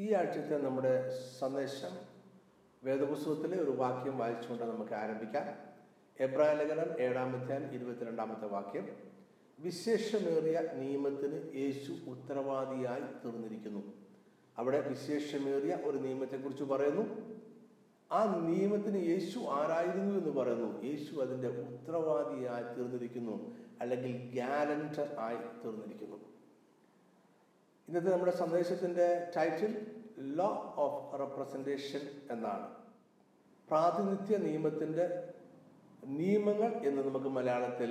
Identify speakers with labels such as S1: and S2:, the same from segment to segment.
S1: ഈ ആഴ്ചത്തെ നമ്മുടെ സന്ദേശം വേദപുസ്തകത്തിലെ ഒരു വാക്യം വായിച്ചുകൊണ്ട് നമുക്ക് ആരംഭിക്കാം. എബ്രായ ലേഖനം ഏഴാമത്തെയും ഇരുപത്തിരണ്ടാമത്തെ വാക്യം. വിശേഷമേറിയ നിയമത്തിന് യേശു ഉത്തരവാദിയായി തീർന്നിരിക്കുന്നു. അവിടെ വിശേഷമേറിയ ഒരു നിയമത്തെക്കുറിച്ച് പറയുന്നു. ആ നിയമത്തിന് യേശു ആരായിരുന്നു എന്ന് പറയുന്നു. യേശു അതിന്റെ ഉത്തരവാദിയായി തീർന്നിരിക്കുന്നു അല്ലെങ്കിൽ ഗ്യാരന്റർ ആയി തീർന്നിരിക്കുന്നു. ഇന്നത്തെ നമ്മുടെ സന്ദേശത്തിന്റെ ടൈറ്റിൽ ലോ ഓഫ് റെപ്രസെന്റേഷൻ എന്നാണ്. പ്രാതിനിധ്യ നിയമത്തിന്റെ നിയമങ്ങൾ എന്ന് നമുക്ക് മലയാളത്തിൽ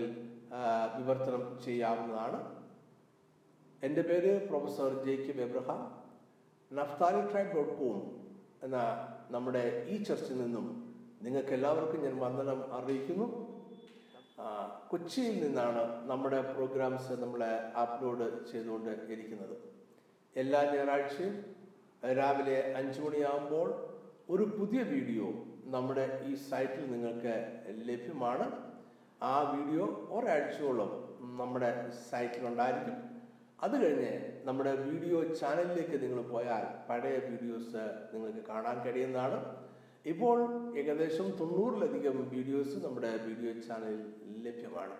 S1: വിവർത്തനം ചെയ്യാവുന്നതാണ്. എന്റെ പേര് professor J K Abraham Naphtali tribe dot com എന്ന നമ്മുടെ ഈ ചർച്ചിൽ നിന്നും നിങ്ങൾക്ക് എല്ലാവർക്കും ഞാൻ വന്ദനം അറിയിക്കുന്നു. കൊച്ചിയിൽ നിന്നാണ് നമ്മുടെ പ്രോഗ്രാംസ് നമ്മളെ അപ്ലോഡ് ചെയ്തുകൊണ്ട് ഇരിക്കുന്നത് എല്ലാ ഞായറാഴ്ചയും രാവിലെ അഞ്ച് മണിയാകുമ്പോൾ ഒരു പുതിയ വീഡിയോ നമ്മുടെ ഈ സൈറ്റിൽ നിങ്ങൾക്ക് ലഭ്യമാണ്. ആ വീഡിയോ ഒരാഴ്ചയോളം നമ്മുടെ സൈറ്റിലുണ്ടായിരിക്കും. അത് കഴിഞ്ഞ് നമ്മുടെ വീഡിയോ ചാനലിലേക്ക് നിങ്ങൾ പോയാൽ പഴയ വീഡിയോസ് നിങ്ങൾക്ക് കാണാൻ കഴിയുന്നതാണ്. ഇപ്പോൾ ഏകദേശം തൊണ്ണൂറിലധികം വീഡിയോസ് നമ്മുടെ വീഡിയോ ചാനലിൽ ലഭ്യമാണ്.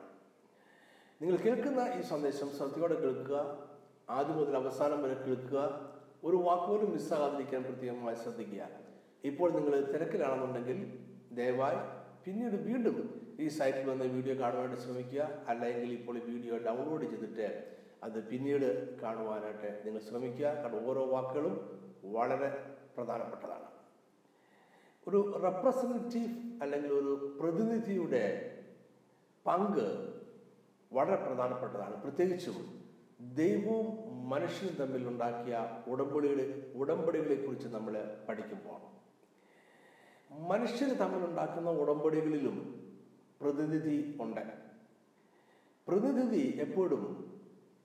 S1: നിങ്ങൾ കേൾക്കുന്ന ഈ സന്ദേശം ശ്രദ്ധയോടെ കേൾക്കുക. ആദ്യം മുതൽ അവസാനം വരെ കേൾക്കുക. ഒരു വാക്കുപോലും മിസ്സാകാതിരിക്കാൻ പ്രത്യേകമായി ശ്രദ്ധിക്കുക. ഇപ്പോൾ നിങ്ങൾ തിരക്കിലാണെന്നുണ്ടെങ്കിൽ ദയവായി പിന്നീട് വീണ്ടും ഈ സൈറ്റിൽ വന്ന് വീഡിയോ കാണുവാനായിട്ട് ശ്രമിക്കുക. അല്ലെങ്കിൽ ഇപ്പോൾ ഈ വീഡിയോ ഡൗൺലോഡ് ചെയ്തിട്ട് അത് പിന്നീട് കാണുവാനായിട്ട് നിങ്ങൾ ശ്രമിക്കുക. കാരണം ഓരോ വാക്കുകളും വളരെ പ്രധാനപ്പെട്ടതാണ്. ഒരു റെപ്രസെന്റേറ്റീവ് അല്ലെങ്കിൽ ഒരു പ്രതിനിധിയുടെ പങ്ക് വളരെ പ്രധാനപ്പെട്ടതാണ്. പ്രത്യേകിച്ചും ദൈവവും മനുഷ്യനും തമ്മിൽ ഉണ്ടാക്കിയ ഉടമ്പടികളെ ഉടമ്പടികളെ കുറിച്ച് നമ്മൾ പഠിക്കുമ്പോൾ. മനുഷ്യർ തമ്മിലുണ്ടാക്കുന്ന ഉടമ്പടികളിലും പ്രതിനിധി ഉണ്ട്. പ്രതിനിധി എപ്പോഴും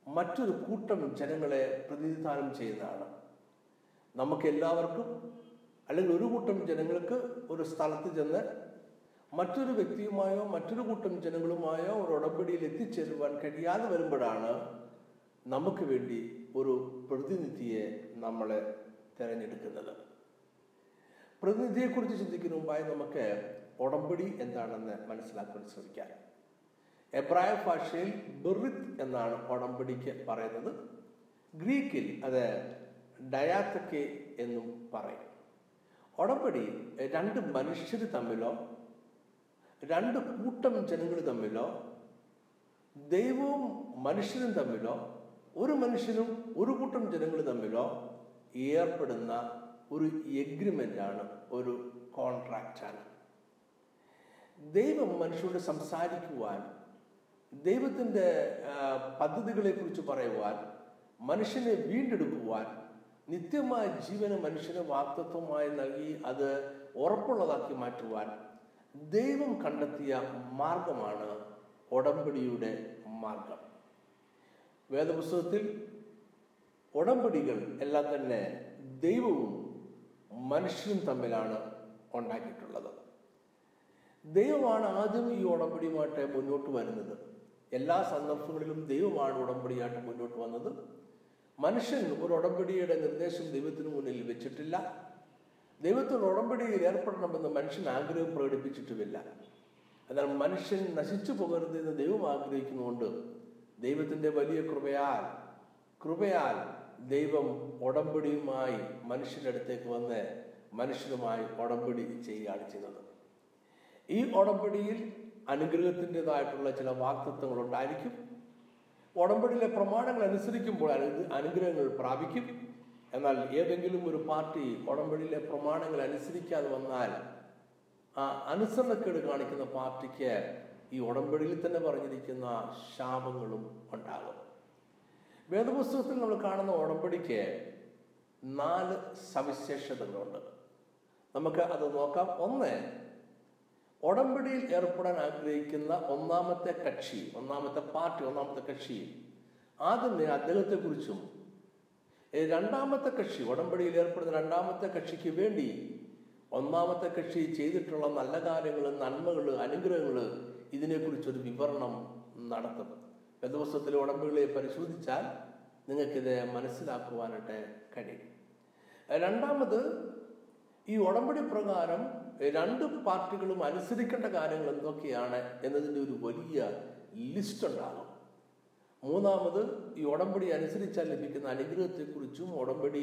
S1: മറ്റൊരു കൂട്ടം ജനങ്ങളെ പ്രതിനിധാനം ചെയ്യുന്നതാണ്. നമുക്ക് എല്ലാവർക്കും അല്ലെങ്കിൽ ഒരു കൂട്ടം ജനങ്ങൾക്ക് ഒരു സ്ഥലത്ത് ചെന്ന് മറ്റൊരു വ്യക്തിയുമായോ മറ്റൊരു കൂട്ടം ജനങ്ങളുമായോ ഒരു ഉടമ്പടിയിൽ എത്തിച്ചേരുവാൻ കഴിയാതെ വരുമ്പോഴാണ് നമുക്ക് വേണ്ടി ഒരു പ്രതിനിധിയെ നമ്മളെ തിരഞ്ഞെടുക്കുന്നത്. പ്രതിനിധിയെക്കുറിച്ച് ചിന്തിക്കുന്ന മുമ്പായി നമുക്ക് ഉടമ്പടി എന്താണെന്ന് മനസ്സിലാക്കാൻ ശ്രമിക്കാം. എബ്രായ ഭാഷയിൽ ബെറിത്ത് എന്നാണ് ഉടമ്പടിക്ക് പറയുന്നത്. ഗ്രീക്കിൽ അത് ഡയാത്തക്കെ എന്നും പറയും. ഉടമ്പടി രണ്ട് മനുഷ്യർ തമ്മിലോ രണ്ട് കൂട്ടം ജനങ്ങൾ തമ്മിലോ ദൈവവും മനുഷ്യരും തമ്മിലോ ഒരു മനുഷ്യനും ഒരു കൂട്ടം ജനങ്ങൾ തമ്മിലോ ഏർപ്പെടുന്ന ഒരു എഗ്രിമെന്റ് ആണ് ഒരു കോൺട്രാക്റ്റാണ് ദൈവം മനുഷ്യരോട് സംസാരിക്കുവാൻ ദൈവത്തിന്റെ പദ്ധതികളെക്കുറിച്ച് പറയുവാൻ മനുഷ്യനെ വീണ്ടെടുക്കുവാൻ നിത്യമായ ജീവന മനുഷ്യന് വാക്തത്വമായി നൽകി അത് ഉറപ്പുള്ളതാക്കി മാറ്റുവാൻ ദൈവം കണ്ടെത്തിയ മാർഗമാണ് ഉടമ്പടിയുടെ മാർഗം. വേദപുസ്തകത്തിൽ ഉടമ്പടികൾ എല്ലാം തന്നെ ദൈവവും മനുഷ്യനും തമ്മിലാണ് ഉണ്ടാക്കിയിട്ടുള്ളത്. ദൈവമാണ് ആദ്യം ഈ ഉടമ്പടിയുമായിട്ട് മുന്നോട്ട് വരുന്നത്. എല്ലാ സന്ദർഭങ്ങളിലും ദൈവമാണ് ഉടമ്പടിയായിട്ട് മുന്നോട്ട് വന്നത്. മനുഷ്യൻ ഒരു ഉടമ്പടിയുടെ നിർദ്ദേശം ദൈവത്തിന് മുന്നിൽ വെച്ചിട്ടില്ല. ദൈവത്തോട് ഉടമ്പടിയിൽ ഏർപ്പെടണമെന്ന് മനുഷ്യൻ ആഗ്രഹം പ്രകടിപ്പിച്ചിട്ടുമില്ല. എന്നാൽ മനുഷ്യൻ നശിച്ചു പോകരുത് എന്ന് ദൈവം ആഗ്രഹിക്കുന്നുകൊണ്ട് ദൈവത്തിന്റെ വലിയ കൃപയാൽ കൃപയാൽ ദൈവം ഉടമ്പടിയുമായി മനുഷ്യന്റെ അടുത്തേക്ക് വന്ന് മനുഷ്യനുമായി ഉടമ്പടി ചെയ്യുകയാണ് ചെയ്യുന്നത്. ഈ ഉടമ്പടിയിൽ അനുഗ്രഹത്തിന്റെതായിട്ടുള്ള ചില വാക്തത്വങ്ങൾ ഉണ്ടായിരിക്കും. ഉടമ്പടിയിലെ പ്രമാണങ്ങൾ അനുസരിക്കുമ്പോൾ അനുഗ്രഹങ്ങൾ പ്രാപിക്കും. എന്നാൽ ഏതെങ്കിലും ഒരു പാർട്ടി ഉടമ്പടിയിലെ പ്രമാണങ്ങൾ അനുസരിക്കാതെ വന്നാൽ ആ അനുസരണക്കേട് കാണിക്കുന്ന പാർട്ടിക്ക് ഈ ഉടമ്പടിയിൽ തന്നെ പറഞ്ഞിരിക്കുന്ന ശാപങ്ങളും ഉണ്ടാകും. വേദപുസ്തകത്തിൽ നമ്മൾ കാണുന്ന ഉടമ്പടിക്ക് നാല് സവിശേഷതകളുണ്ട്. നമുക്ക് അത് നോക്കാം. ഒന്ന് ഉടമ്പടിയിൽ ഏർപ്പെടാൻ ആഗ്രഹിക്കുന്ന ഒന്നാമത്തെ കക്ഷി ഒന്നാമത്തെ പാർട്ടി ഒന്നാമത്തെ കക്ഷി ആദ്യമേ അദ്ദേഹത്തെക്കുറിച്ചും കുറിച്ചും രണ്ടാമത്തെ കക്ഷി ഉടമ്പടിയിൽ ഏർപ്പെടുന്ന രണ്ടാമത്തെ കക്ഷിക്ക് വേണ്ടി ഒന്നാമത്തെ കക്ഷി ചെയ്തിട്ടുള്ള നല്ല കാര്യങ്ങൾ നന്മകൾ അനുഗ്രഹങ്ങൾ ഇതിനെക്കുറിച്ചൊരു വിവരണം നടത്തുന്നത് വേദപുസ്തകത്തിലെ ഉടമ്പുകളെ പരിശോധിച്ചാൽ നിങ്ങൾക്കിത് മനസ്സിലാക്കുവാനായിട്ട് കഴിയും. രണ്ടാമത് ഈ ഉടമ്പടി പ്രകാരം രണ്ട് പാർട്ടികളും അനുസരിക്കേണ്ട കാര്യങ്ങൾ എന്തൊക്കെയാണ് എന്നതിന്റെ ഒരു വലിയ ലിസ്റ്റ് ഉണ്ടാകും മൂന്നാമത് ഈ ഉടമ്പടി അനുസരിച്ചാൽ ലഭിക്കുന്ന അനുഗ്രഹത്തെക്കുറിച്ചും ഉടമ്പടി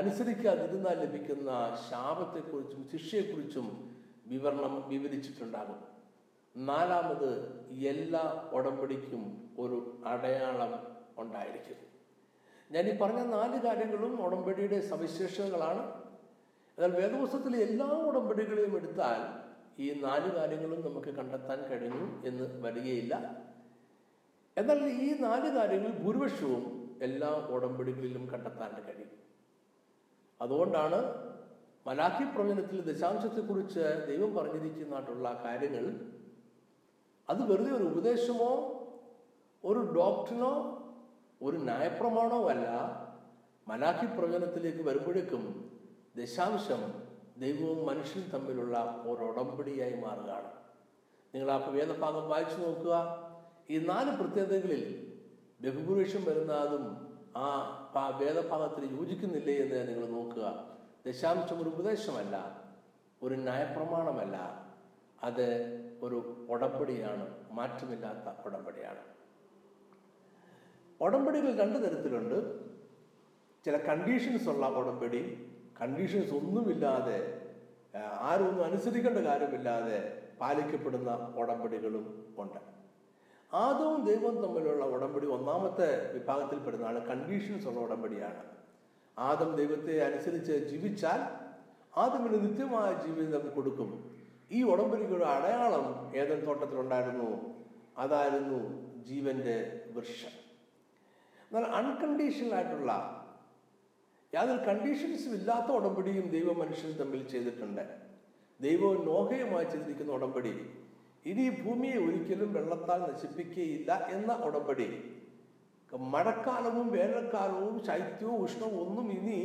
S1: അനുസരിക്കാതിരുന്നാൽ ലഭിക്കുന്ന ശാപത്തെക്കുറിച്ചും ശിക്ഷയെക്കുറിച്ചും വിവരണം വിവരിച്ചിട്ടുണ്ടാകും. നാലാമത് എല്ലാ ഉടമ്പടിക്കും ഒരു അടയാളം ഉണ്ടായിരിക്കും. ഞാൻ ഈ പറഞ്ഞ നാല് കാര്യങ്ങളും ഉടമ്പടിയുടെ സവിശേഷതകളാണ്. എന്നാൽ വേദപുസ്തകത്തിലെ എല്ലാ ഉടമ്പടികളെയും എടുത്താൽ ഈ നാല് കാര്യങ്ങളും നമുക്ക് കണ്ടെത്താൻ കഴിഞ്ഞു എന്ന് വരികയില്ല. എന്നാൽ ഈ നാല് കാര്യങ്ങൾ ഭൂരിപക്ഷവും എല്ലാ ഉടമ്പടികളിലും കണ്ടെത്താൻ കഴിയും. അതുകൊണ്ടാണ് മലാഖി പ്രവചനത്തിൽ ദശാംശത്തെക്കുറിച്ച് ദൈവം പറഞ്ഞിരിക്കുന്നതായിട്ടുള്ള കാര്യങ്ങൾ അത് വെറുതെ ഒരു ഉപദേശമോ ഒരു ഡോക്ടറിനോ ഒരു ന്യായപ്രമാണോ അല്ല. മലാഖി പ്രവചനത്തിലേക്ക് വരുമ്പോഴേക്കും ദശാംശം ദൈവവും മനുഷ്യനും തമ്മിലുള്ള ഒരു ഉടമ്പടിയായി മാറുകയാണ്. നിങ്ങൾ ആ വേദഭാഗം വായിച്ചു നോക്കുക. ഈ നാല് പ്രത്യേകതകളിൽ ബഹുഭൂരിഷം വരുന്ന അതും ആ വേദഭാഗത്തിൽ യോജിക്കുന്നില്ലേ എന്ന് നിങ്ങൾ നോക്കുക. ദശാംശം ഒരു ഉപദേശമല്ല ഒരു ന്യായപ്രമാണമല്ല. അത് ഒരു ഉടമ്പടിയാണ് മാറ്റമില്ലാത്ത ഉടമ്പടിയാണ്. ഉടമ്പടികൾ രണ്ട് തരത്തിലുണ്ട്. ചില കണ്ടീഷൻസ് ഉള്ള ഉടമ്പടി കണ്ടീഷൻസ് ഒന്നുമില്ലാതെ ആരും ഒന്നും അനുസരിക്കേണ്ട കാര്യമില്ലാതെ പാലിക്കപ്പെടുന്ന ഉടമ്പടികളും ഉണ്ട്. ആദവും ദൈവവും തമ്മിലുള്ള ഉടമ്പടി ഒന്നാമത്തെ വിഭാഗത്തിൽപ്പെടുന്നതാണ് കണ്ടീഷൻസ് ഉള്ള ഉടമ്പടിയാണ്. ആദം ദൈവത്തെ അനുസരിച്ച് ജീവിച്ചാൽ ആദമിന് നിത്യമായ ജീവിതം കൊടുക്കും. ഈ ഉടമ്പടിക്കൊരു അടയാളം ഏതൻ തോട്ടത്തിലുണ്ടായിരുന്നു. അതായിരുന്നു ജീവന്റെ വൃക്ഷം. എന്നാൽ അൺകണ്ടീഷണൽ ആയിട്ടുള്ള യാതൊരു കണ്ടീഷൻസും ഇല്ലാത്ത ഉടമ്പടിയും ദൈവ മനുഷ്യൻ തമ്മിൽ ചെയ്തിട്ടുണ്ട്. ദൈവവും നോഹയുമായി ചെയ്തിരിക്കുന്ന ഉടമ്പടി ഇനി ഭൂമിയെ ഒരിക്കലും വെള്ളത്താൽ നശിപ്പിക്കുകയില്ല എന്ന ഉടമ്പടി. മഴക്കാലവും വേനൽക്കാലവും ശൈത്യവും ഉഷ്ണവും ഒന്നും ഇനി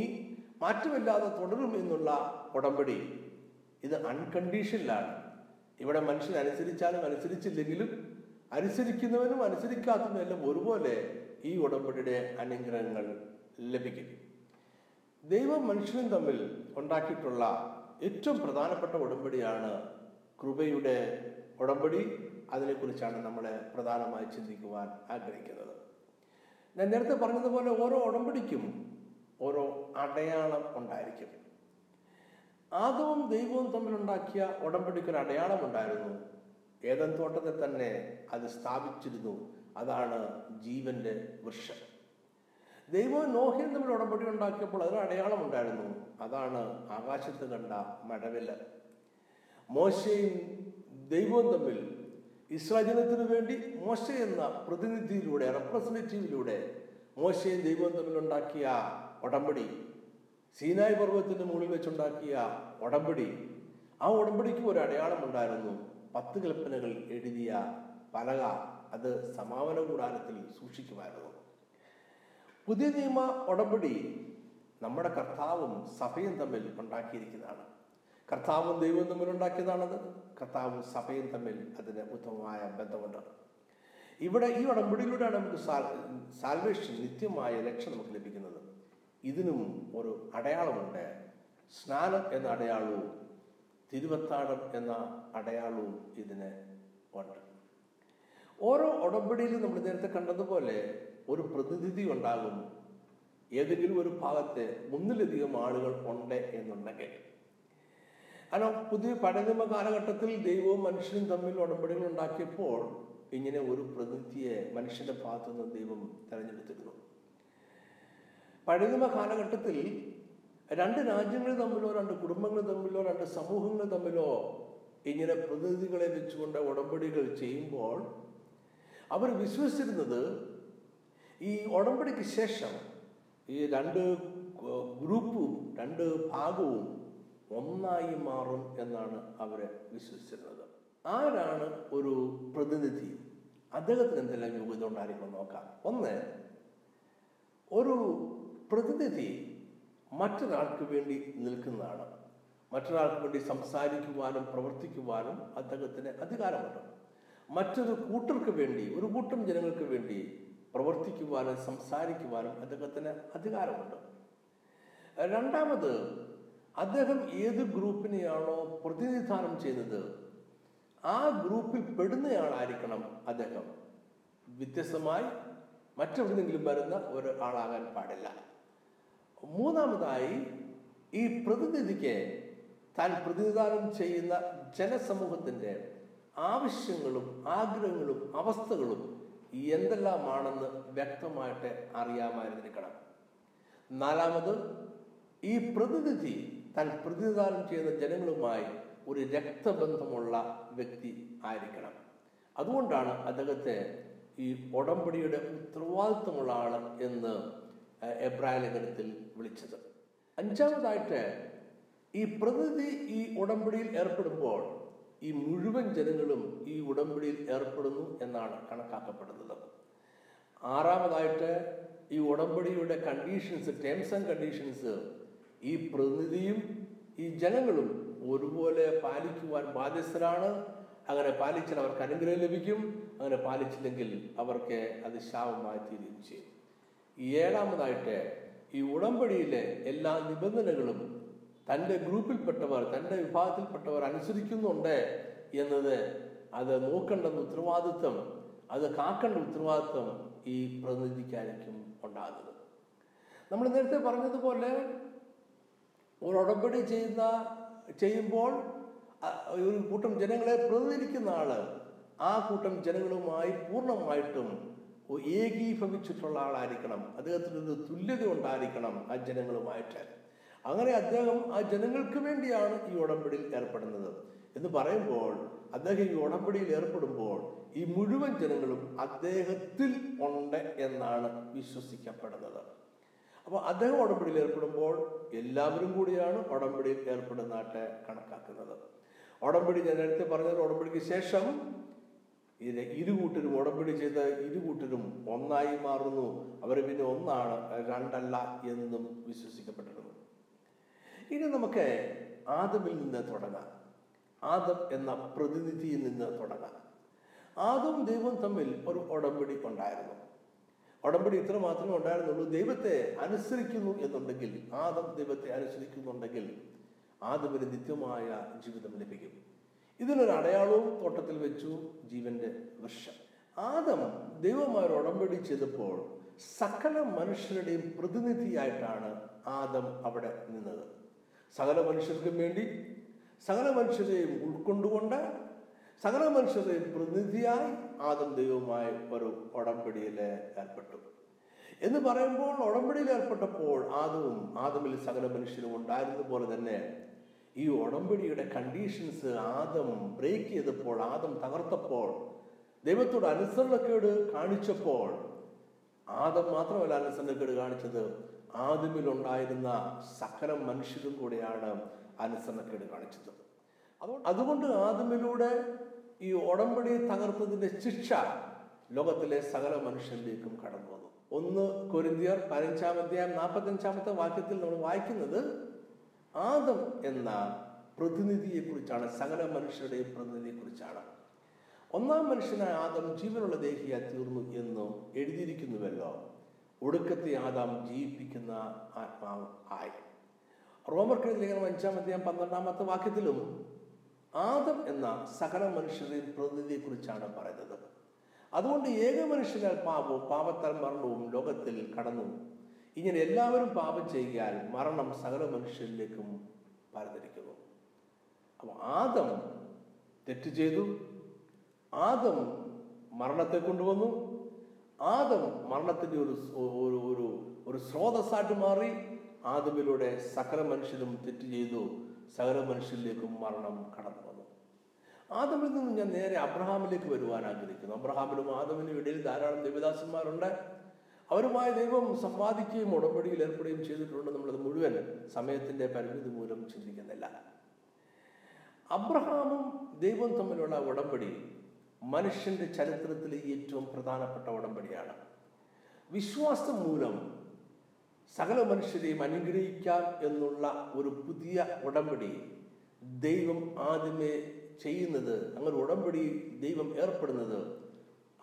S1: മാറ്റമില്ലാതെ തുടരും എന്നുള്ള ഉടമ്പടി. ഇത് അൺകണ്ടീഷനിലാണ്. ഇവിടെ മനുഷ്യൻ അനുസരിച്ചാലും അനുസരിച്ചില്ലെങ്കിലും അനുസരിക്കുന്നവനും അനുസരിക്കാത്തവനും ഒരുപോലെ ഈ ഉടമ്പടിയുടെ അനുഗ്രഹങ്ങൾ ലഭിക്കും. ദൈവം മനുഷ്യനും തമ്മിൽ ഉണ്ടാക്കിയിട്ടുള്ള ഏറ്റവും പ്രധാനപ്പെട്ട ഉടമ്പടിയാണ് കൃപയുടെ ഉടമ്പടി. അതിനെക്കുറിച്ചാണ് നമ്മൾ പ്രധാനമായി ചിന്തിക്കുവാൻ ആഗ്രഹിക്കുന്നത്. ഞാൻ നേരത്തെ പറഞ്ഞതുപോലെ ഓരോ ഉടമ്പടിക്കും ഓരോ അടയാളം ഉണ്ടായിരിക്കും. ആദവും ദൈവവും തമ്മിലുണ്ടാക്കിയ ഉടമ്പടിക്കൊരു അടയാളമുണ്ടായിരുന്നു. ഏതൻ തോട്ടത്തിൽ തന്നെ അത് സ്ഥാപിച്ചിരുന്നു. അതാണ് ജീവന്റെ വൃക്ഷം. ദൈവവും നോഹയും തമ്മിൽ ഉടമ്പടി ഉണ്ടാക്കിയപ്പോൾ അതിന് അടയാളം ഉണ്ടായിരുന്നു അതാണ് ആകാശത്ത് കണ്ട മഴവില്ല് മോശയും ദൈവവും തമ്മിൽ ഇസ്രാജനത്തിനു വേണ്ടി മോശ എന്ന പ്രതിനിധിയിലൂടെ റെപ്രസെന്റേറ്റീവിലൂടെ മോശയും ദൈവവും തമ്മിൽ ഉണ്ടാക്കിയ ഉടമ്പടി സീനായ് പർവതത്തിന്റെ മുകളിൽ വെച്ചുണ്ടാക്കിയ ഉടമ്പടി. ആ ഉടമ്പടിക്ക് ഒരു അടയാളം ഉണ്ടായിരുന്നു. പത്ത് കൽപ്പനകൾ എഴുതിയ പലക അത് സമാപന കൂടാരത്തിൽ സൂക്ഷിക്കുമായിരുന്നു. പുതിയ നിയമ ഉടമ്പടി നമ്മുടെ കർത്താവും സഭയും തമ്മിൽ ഉണ്ടാക്കിയിരിക്കുന്നതാണ്. കർത്താവും ദൈവവും തമ്മിൽ ഉണ്ടാക്കിയതാണത്. കർത്താവും സഭയും തമ്മിൽ അതിന് ഉത്തമമായ ബന്ധമുണ്ട്. ഇവിടെ ഈ ഉടമ്പടിയിലൂടെയാണ് നമുക്ക് സാൽവേഷൻ നിത്യമായ രക്ഷ നമുക്ക് ലഭിക്കുന്നത്. ഇതിനും ഒരു അടയാളമുണ്ട്. സ്നാനം എന്ന അടയാളവും തിരുവത്താടം എന്ന അടയാളവും ഇതിന് ഉണ്ട്. ഓരോ ഉടമ്പടിയിലും നമ്മൾ നേരത്തെ കണ്ടതുപോലെ ഒരു പ്രതിനിധി ഉണ്ടാകും. ഏതെങ്കിലും ഒരു ഭാഗത്ത് ഒന്നിലധികം ആളുകൾ ഉണ്ട് എന്നുണ്ടെങ്കിൽ. കാരണം പുതിയ പഴനിമ കാലഘട്ടത്തിൽ ദൈവവും മനുഷ്യനും തമ്മിൽ ഉടമ്പടികൾ ഉണ്ടാക്കിയപ്പോൾ ഇങ്ങനെ ഒരു പ്രതിനിധിയെ മനുഷ്യന്റെ ഭാഗത്തു നിന്ന് ദൈവം തെരഞ്ഞെടുത്തിരുന്നു. പഴനിമ കാലഘട്ടത്തിൽ രണ്ട് രാജ്യങ്ങൾ തമ്മിലോ രണ്ട് കുടുംബങ്ങൾ തമ്മിലോ രണ്ട് സമൂഹങ്ങൾ തമ്മിലോ ഇങ്ങനെ പ്രതിനിധികളെ വെച്ചുകൊണ്ട് ഉടമ്പടികൾ ചെയ്യുമ്പോൾ അവർ വിശ്വസിച്ചിരുന്നത് ഈ ഉടമ്പടിക്ക് ശേഷം ഈ രണ്ട് ഗ്രൂപ്പും രണ്ട് ഭാഗവും ഒന്നായി മാറും എന്നാണ് അവർ വിശ്വസിച്ചിരുന്നത്. ആരാണ് ഒരു പ്രതിനിധി? അദ്ദേഹത്തിന് എന്തെല്ലാം യോഗ്യത ഉണ്ടായിരിക്കണം നോക്കാം. ഒന്ന് ഒരു പ്രതിനിധി മറ്റൊരാൾക്ക് വേണ്ടി നിൽക്കുന്നതാണ്. മറ്റൊരാൾക്ക് വേണ്ടി സംസാരിക്കുവാനും പ്രവർത്തിക്കുവാനും അദ്ദേഹത്തിന് അധികാരമുണ്ട്. മറ്റൊരു കൂട്ടർക്ക് വേണ്ടി ഒരു കൂട്ടം ജനങ്ങൾക്ക് വേണ്ടി പ്രവർത്തിക്കുവാനും സംസാരിക്കുവാനും അദ്ദേഹത്തിന് അധികാരമുണ്ട്. രണ്ടാമത് അദ്ദേഹം ഏത് ഗ്രൂപ്പിനെയാണോ പ്രതിനിധാനം ചെയ്യുന്നത് ആ ഗ്രൂപ്പിൽ പെടുന്നയാളായിരിക്കണം അദ്ദേഹം. വ്യത്യസ്തമായി മറ്റെവിടെന്നെങ്കിലും വരുന്ന ഒരു പാടില്ല. മൂന്നാമതായി ഈ പ്രതിനിധിക്ക് താൻ പ്രതിനിധാനം ചെയ്യുന്ന ജനസമൂഹത്തിന്റെ ആവശ്യങ്ങളും ആഗ്രഹങ്ങളും അവസ്ഥകളും എന്തെല്ലാമാണെന്ന് വ്യക്തമായിട്ട് അറിയാമായിരുന്നിരിക്കണം. നാലാമത് ഈ പ്രതിനിധി താൻ പ്രതിനിധാനം ചെയ്യുന്ന ജനങ്ങളുമായി ഒരു രക്തബന്ധമുള്ള വ്യക്തി ആയിരിക്കണം. അതുകൊണ്ടാണ് അദ്ദേഹത്തെ ഈ ഉടമ്പടിയുടെ ഉത്തരവാദിത്വമുള്ള ആൾ എന്ന് എബ്രായ ലേഖനത്തിൽ വിളിച്ചത്. അഞ്ചാമതായിട്ട് ഈ പ്രതിനിധി ഈ ഉടമ്പടിയിൽ ഏർപ്പെടുമ്പോൾ ഈ മുഴുവൻ ജനങ്ങളും ഈ ഉടമ്പടിയിൽ ഏർപ്പെടുന്നു എന്നാണ് കണക്കാക്കപ്പെടുന്നത്. ആറാമതായിട്ട് ഈ ഉടമ്പടിയുടെ കണ്ടീഷൻസ് ടേംസ് ആൻഡ് കണ്ടീഷൻസ് ഈ പ്രതിനിധിയും ഈ ജനങ്ങളും ഒരുപോലെ പാലിക്കുവാൻ ബാധ്യസ്ഥരാണ്. അങ്ങനെ പാലിച്ചാൽ അവർക്ക് അനുഗ്രഹം ലഭിക്കും. അങ്ങനെ പാലിച്ചില്ലെങ്കിൽ അവർക്ക് അത് ശാപമായി തീരുകയും ചെയ്യും. ഏഴാമതായിട്ട് ഈ ഉടമ്പടിയിലെ എല്ലാ നിബന്ധനകളും തന്റെ ഗ്രൂപ്പിൽപ്പെട്ടവർ തന്റെ വിഭാഗത്തിൽപ്പെട്ടവർ അനുസരിക്കുന്നുണ്ട് എന്നത് അത് നോക്കേണ്ടുന്ന ഉത്തരവാദിത്വം അത് കാക്കേണ്ട ഉത്തരവാദിത്വം ഈ പ്രതിനിധിക്കായിരിക്കും ഉണ്ടാകുന്നത്. നമ്മൾ നേരത്തെ പറഞ്ഞതുപോലെ ഒരു ഉടമ്പടി ചെയ്യുന്ന ചെയ്യുമ്പോൾ ഒരു കൂട്ടം ജനങ്ങളെ പ്രതിനിധിക്കുന്ന ആൾ ആ കൂട്ടം ജനങ്ങളുമായി പൂർണമായിട്ടും ഏകീഭവിച്ചിട്ടുള്ള ആളായിരിക്കണം. അദ്ദേഹത്തിന് ഒരു തുല്യത ഉണ്ടായിരിക്കണം ആ ജനങ്ങളുമായിട്ട്. അങ്ങനെ അദ്ദേഹം ആ ജനങ്ങൾക്ക് വേണ്ടിയാണ് ഈ ഉടമ്പടിയിൽ ഏർപ്പെടുന്നത്. എന്ന് പറയുമ്പോൾ അദ്ദേഹം ഈ ഉടമ്പടിയിൽ ഏർപ്പെടുമ്പോൾ ഈ മുഴുവൻ ജനങ്ങളും അദ്ദേഹത്തിൽ ഉണ്ട് എന്നാണ് വിശ്വസിക്കപ്പെടുന്നത്. അപ്പോൾ അദ്ദേഹം ഉടമ്പടിയിൽ ഏർപ്പെടുമ്പോൾ എല്ലാവരും കൂടിയാണ് ഉടമ്പടിയിൽ ഏർപ്പെടുന്നതായിട്ട് കണക്കാക്കുന്നത്. ഉടമ്പടി ഞാൻ നേരത്തെ പറഞ്ഞത് ഉടമ്പടിക്ക് ശേഷം ഇത് കൂട്ടരും ഉടമ്പടി ചെയ്ത ഇരു കൂട്ടരും ഒന്നായി മാറുന്നു. അവർ പിന്നെ ഒന്നാണ് രണ്ടല്ല എന്നും വിശ്വസിക്കപ്പെട്ടിരുന്നു ഇനി നമുക്ക് ആദമിൽ നിന്ന് തുടങ്ങാം. ആദം എന്ന പ്രതിനിധിയിൽ നിന്ന് തുടങ്ങാം. ആദം ദൈവം തമ്മിൽ ഒരു ഉടമ്പടി ഉണ്ടായിരുന്നു. ഉടമ്പടി ഇത്ര മാത്രമേ ഉണ്ടായിരുന്നുള്ളൂ. ദൈവത്തെ അനുസരിക്കുന്നു എന്നുണ്ടെങ്കിൽ ആദം ദൈവത്തെ അനുസരിക്കുന്നുണ്ടെങ്കിൽ ആദമിന് നിത്യമായ ജീവിതം ലഭിക്കും. ഇതിനൊരു അടയാളവും തോട്ടത്തിൽ വെച്ചു ജീവന്റെ വൃക്ഷം. ആദം ദൈവമായ ഉടമ്പടി ചെയ്തപ്പോൾ സകല മനുഷ്യരുടെയും പ്രതിനിധിയായിട്ടാണ് ആദം അവിടെ നിന്നത്. സകല മനുഷ്യർക്കും വേണ്ടി സകല മനുഷ്യരെയും ഉൾക്കൊണ്ടുകൊണ്ട് സകല മനുഷ്യരെയും പ്രതിനിധിയായി ആദം ദൈവവുമായി ഒരു ഉടമ്പടിയിൽ ഏർപ്പെട്ടു. എന്ന് പറയുമ്പോൾ ഉടമ്പടിയിൽ ഏർപ്പെട്ടപ്പോൾ ആദവും ആദമിൽ സകല മനുഷ്യരും ഉണ്ടായിരുന്ന പോലെ തന്നെ ഈ ഉടമ്പടിയുടെ കണ്ടീഷൻസ് ആദം ബ്രേക്ക് ചെയ്തപ്പോൾ ആദം തകർത്തപ്പോൾ ദൈവത്തോട് അനുസരണക്കേട് കാണിച്ചപ്പോൾ ആദം മാത്രമല്ല അനുസരണക്കേട് കാണിച്ചത്. ആദമിലുണ്ടായിരുന്ന സകല മനുഷ്യരും കൂടെയാണ് അനുസരണക്കേട് കാണിച്ചത്. അതുകൊണ്ട് അതുകൊണ്ട് ആദമിലൂടെ ഈ ഉടമ്പടി തകർത്തതിന്റെ ശിക്ഷ ലോകത്തിലെ സകല മനുഷ്യരിലേക്കും കടന്നു വന്നു. ഒന്ന് കൊരിന്തിയർ പതിനഞ്ചാം അധ്യായം നാൽപ്പത്തഞ്ചാമത്തെ വാക്യത്തിൽ നമ്മൾ വായിക്കുന്നത് ആദം എന്ന പ്രതിനിധിയെ കുറിച്ചാണ് സകല മനുഷ്യരുടെയും പ്രതിനിധിയെ കുറിച്ചാണ് ഒന്നാം മനുഷ്യനായ ആദം ജീവനുള്ള ദേഹിയായി തീർന്നു എന്ന് എഴുതിയിരിക്കുന്നുവല്ലോ. ഒടുക്കത്തെ ആദാം ജീവിപ്പിക്കുന്ന ആത്മാവ് ആയി. റോമർക്കെഴുതി ലേഖനം അധ്യായം പന്ത്രണ്ടാമത്തെ വാക്യത്തിലും ആദം എന്ന സകല മനുഷ്യരെയും പ്രതിനിധിയെ കുറിച്ചാണ് പറയുന്നത്. അതുകൊണ്ട് ഏക മനുഷ്യനാൽ പാപവും പാപത്താൽ മരണവും ലോകത്തിൽ കടന്നു ഇങ്ങനെ എല്ലാവരും പാപം ചെയ്യാൻ മരണം സകല മനുഷ്യരിലേക്കും പരന്നിരിക്കുന്നു. അപ്പോൾ ആദം തെറ്റ് ചെയ്തു. ആദം മരണത്തെ കൊണ്ടുവന്നു. ആദം മരണത്തിന്റെ ഒരു ഒരു ഒരു ഒരു സ്രോതസ്സായിട്ട് മാറി. ആദമിലൂടെ സകല മനുഷ്യരും തെറ്റ് ചെയ്തു. സകല മനുഷ്യരിലേക്കും മരണം കടന്നു വന്നു. ആദമിൽ നിന്ന് ഞാൻ നേരെ അബ്രഹാമിലേക്ക് വരുവാൻ ആഗ്രഹിക്കുന്നു. അബ്രഹാമിനും ആദമിനും ഇടയിൽ ധാരാളം ദേവദാസന്മാരുണ്ട്. അവരുമായി ദൈവം സംവാദിക്കുകയും ഉടമ്പടിയിൽ ഏർപ്പെടുകയും ചെയ്തിട്ടുണ്ട് നമ്മളത് മുഴുവൻ സമയത്തിന്റെ പരിമിതി മൂലം ചിന്തിക്കുന്നില്ല. അബ്രഹാമും ദൈവം തമ്മിലുള്ള ഉടമ്പടി മനുഷ്യന്റെ ചരിത്രത്തിലെ ഏറ്റവും പ്രധാനപ്പെട്ട ഉടമ്പടിയാണ്. വിശ്വാസം മൂലം സകല മനുഷ്യരെയും അനുഗ്രഹിക്കാം എന്നുള്ള ഒരു പുതിയ ഉടമ്പടി ദൈവം ആദ്യമേ ചെയ്യുന്നത് അങ്ങനെ ഉടമ്പടി ദൈവം ഏർപ്പെടുന്നത്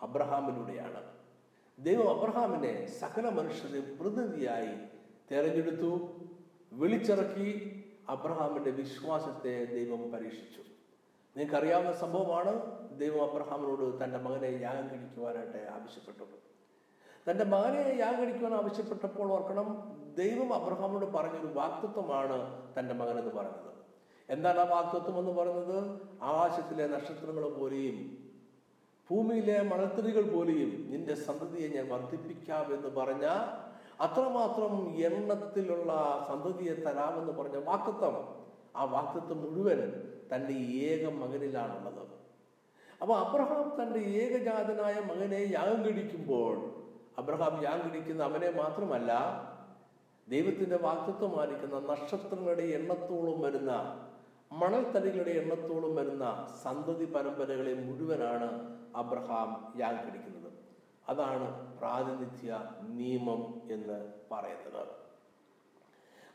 S1: അബ്രഹാമിലൂടെയാണ്. ദൈവം അബ്രഹാമിനെ സകല മനുഷ്യരെയും പ്രതിനിധിയായി തെരഞ്ഞെടുത്തു വിളിച്ചിറക്കി അബ്രഹാമിന്റെ വിശ്വാസത്തെ ദൈവം പരീക്ഷിച്ചു. നിങ്ങൾക്കറിയാവുന്ന സംഭവമാണ് ദൈവം അബ്രഹാമിനോട് തന്റെ മകനെ യാഗം കഴിക്കുവാനായിട്ട് ആവശ്യപ്പെട്ടത്. തന്റെ മകനെ യാഗം കഴിക്കുവാൻ ആവശ്യപ്പെട്ടപ്പോൾ ഓർക്കണം ദൈവം അബ്രഹാമിനോട് പറഞ്ഞൊരു വാക്തത്വമാണ് തന്റെ മകനെന്ന് പറഞ്ഞത് എന്താണ് ആ വാക്തത്വം എന്ന് പറയുന്നത്? ആകാശത്തിലെ നക്ഷത്രങ്ങൾ പോലെയും ഭൂമിയിലെ മണത്തിരികൾ പോലെയും നിന്റെ സന്തതിയെ ഞാൻ വർദ്ധിപ്പിക്കാം എന്ന് പറഞ്ഞ അത്രമാത്രം എണ്ണത്തിലുള്ള സന്തതിയെ തരാമെന്ന് പറഞ്ഞ വാക്തത്വം ആ വാക്തത്വം മുഴുവൻ തന്റെ ഏക മകനിലാണുള്ളത്. അപ്പോൾ അബ്രഹാം തന്റെ ഏകജാതനായ മകനെ യാഗം കഴിക്കുമ്പോൾ അബ്രഹാം യാഗം കഴിക്കുന്ന അവനെ മാത്രമല്ല ദൈവത്തിന്റെ വാക്തത്വം മാനിക്കുന്ന നക്ഷത്രങ്ങളുടെ എണ്ണത്തോളം വരുന്ന മണൽത്തടികളുടെ എണ്ണത്തോളം വരുന്ന സന്തതി പരമ്പരകളെ മുഴുവനാണ് അബ്രഹാം യാഗം കഴിക്കുന്നത്. അതാണ് പ്രാതിനിധ്യ നിയമം എന്ന് പറയുന്നത്.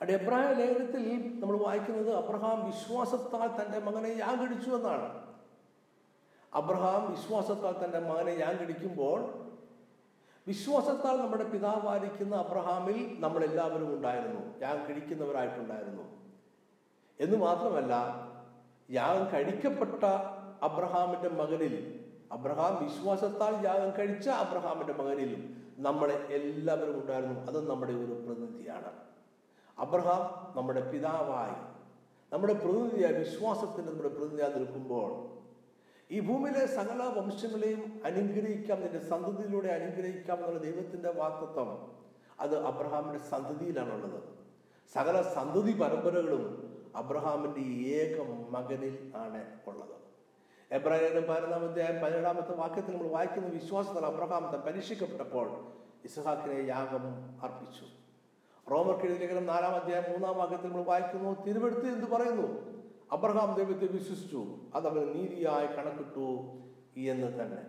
S1: അവിടെ എബ്രായ ലേഖനത്തിൽ നമ്മൾ വായിക്കുന്നത് അബ്രഹാം വിശ്വാസത്താൽ തന്റെ മകനെ യാഗടിച്ചു എന്നാണ്. അബ്രഹാം വിശ്വാസത്താൽ തന്റെ മകനെ യാഗടിക്കുമ്പോൾ വിശ്വാസത്താൽ നമ്മുടെ പിതാവായിരിക്കുന്ന അബ്രഹാമിൽ നമ്മളെല്ലാവരും ഉണ്ടായിരുന്നു. യാഗം കഴിക്കുന്നവരായിട്ടുണ്ടായിരുന്നു. എന്ന് മാത്രമല്ല യാഗം കഴിക്കപ്പെട്ട അബ്രഹാമിന്റെ മകനിൽ അബ്രഹാം വിശ്വാസത്താൽ യാഗം കഴിച്ച അബ്രഹാമിന്റെ മകനിലും നമ്മളെ എല്ലാവരും ഉണ്ടായിരുന്നു. അത് നമ്മുടെ ഒരു പ്രതിനിധിയാണ്. അബ്രഹാം നമ്മുടെ പിതാവായി. നമ്മുടെ പ്രതിനിധിയായി വിശ്വാസത്തിന് നമ്മുടെ പ്രതിനിധിയായി നിൽക്കുമ്പോൾ ഈ ഭൂമിയിലെ സകല വംശങ്ങളെയും അനുഗ്രഹിക്കാം നിന്റെ സന്തതിയിലൂടെ അനുഗ്രഹിക്കാം എന്നുള്ള ദൈവത്തിന്റെ വാക്തത്വം അത് അബ്രഹാമിന്റെ സന്തതിയിലാണുള്ളത്. സകല സന്തതി പരമ്പരകളും അബ്രഹാമിന്റെ ഏക മകനിൽ ആണ് ഉള്ളത്. എബ്രാഹിം പതിനൊന്നാം അധ്യായം പതിനേഴാമത്തെ വാക്യത്തിൽ നമ്മൾ വായിക്കുന്ന വിശ്വാസത്തിൽ അബ്രഹാം താൻ പരീക്ഷിക്കപ്പെട്ടപ്പോൾ ഇസഹാക്കിനെ യാഗം അർപ്പിച്ചു. റോമർ ലേഖനം നാലാം അധ്യായം മൂന്നാം വാക്യത്തിൽ നമ്മൾ വായിക്കുന്നു തിരുവെടുത്ത് എന്ത് പറയുന്നു. അബ്രഹാം ദൈവത്തെ വിശ്വസിച്ചു അത് അവന് നീതിയായി കണക്കിട്ടു എന്ന് തന്നെ.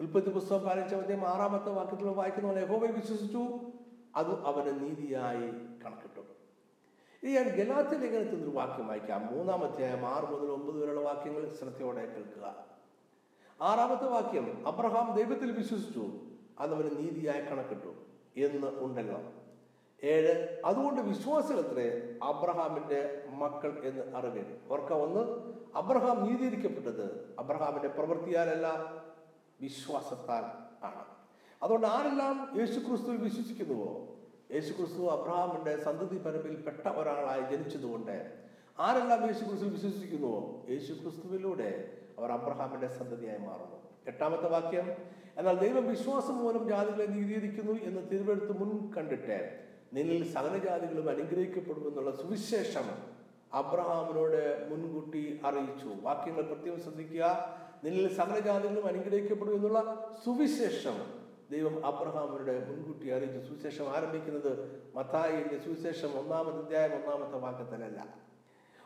S1: ഉൽപ്പത്തി പുസ്തകം പതിനഞ്ചാം അധ്യായം ആറാമത്തെ വാക്യത്തിൽ വായിക്കുന്ന പോലെ യഹോവയെ വിശ്വസിച്ചു അത് അവന് നീതിയായി കണക്കിട്ടു. ഇനി ഞാൻ ഗലാത്തി ലേഖനത്തിൽ വാക്യം വായിക്കാം മൂന്നാം അധ്യായം ആറ് മുതൽ ഒമ്പത് വരെയുള്ള വാക്യങ്ങൾ ശ്രദ്ധയോടെ കേൾക്കുക. ആറാമത്തെ വാക്യം അബ്രഹാം ദൈവത്തിൽ വിശ്വസിച്ചു അതവന് നീതിയായി കണക്കിട്ടു എന്ന് ഉണ്ടല്ലോ. ഏഴ് അതുകൊണ്ട് വിശ്വാസികളത്രേ അബ്രഹാമിന്റെ മക്കൾ എന്ന് അറിവേ ഓർക്ക ഒന്ന് അബ്രഹാം നീതിയിരിക്കപ്പെട്ടത് അബ്രഹാമിന്റെ പ്രവൃത്തിയാലല്ല വിശ്വാസത്താൽ ആണ്. അതുകൊണ്ട് ആരെല്ലാം യേശുക്രിസ്തുവിൽ വിശ്വസിക്കുന്നുവോ യേശു ക്രിസ്തു അബ്രഹാമിന്റെ സന്തതി പരമ്പിൽ പെട്ട ഒരാളായി ജനിച്ചതുകൊണ്ട് ആരെല്ലാം യേശു ക്രിസ്തു വിശ്വസിക്കുന്നുവോ യേശു ക്രിസ്തുവിലൂടെ അവർ അബ്രഹാമിന്റെ സന്തതിയായി മാറുന്നു. എട്ടാമത്തെ വാക്യം എന്നാൽ ദൈവം വിശ്വാസം മൂലം ജാതികളെ നീതീകരിക്കുന്നു എന്ന് തിരുവെടുത്ത് മുൻ കണ്ടിട്ട് നിന്നിൽ സകല ജാതികളും അനുഗ്രഹിക്കപ്പെടുമെന്നുള്ള സുവിശേഷം അബ്രഹാമിനോട് മുൻകൂട്ടി അറിയിച്ചു. വാക്യങ്ങൾ പ്രത്യേകം ശ്രദ്ധിക്കുക. നിന്നിൽ സകല ജാതികളും അനുഗ്രഹിക്കപ്പെടും എന്നുള്ള സുവിശേഷം ദൈവം അബ്രഹാമിനോട് മുൻകൂട്ടി അറിയിച്ചു സുവിശേഷം ആരംഭിക്കുന്നത് മത്തായിന്റെ സുവിശേഷം ഒന്നാമത്തെ അധ്യായം ഒന്നാമത്തെ വാക്യത്തിലല്ല.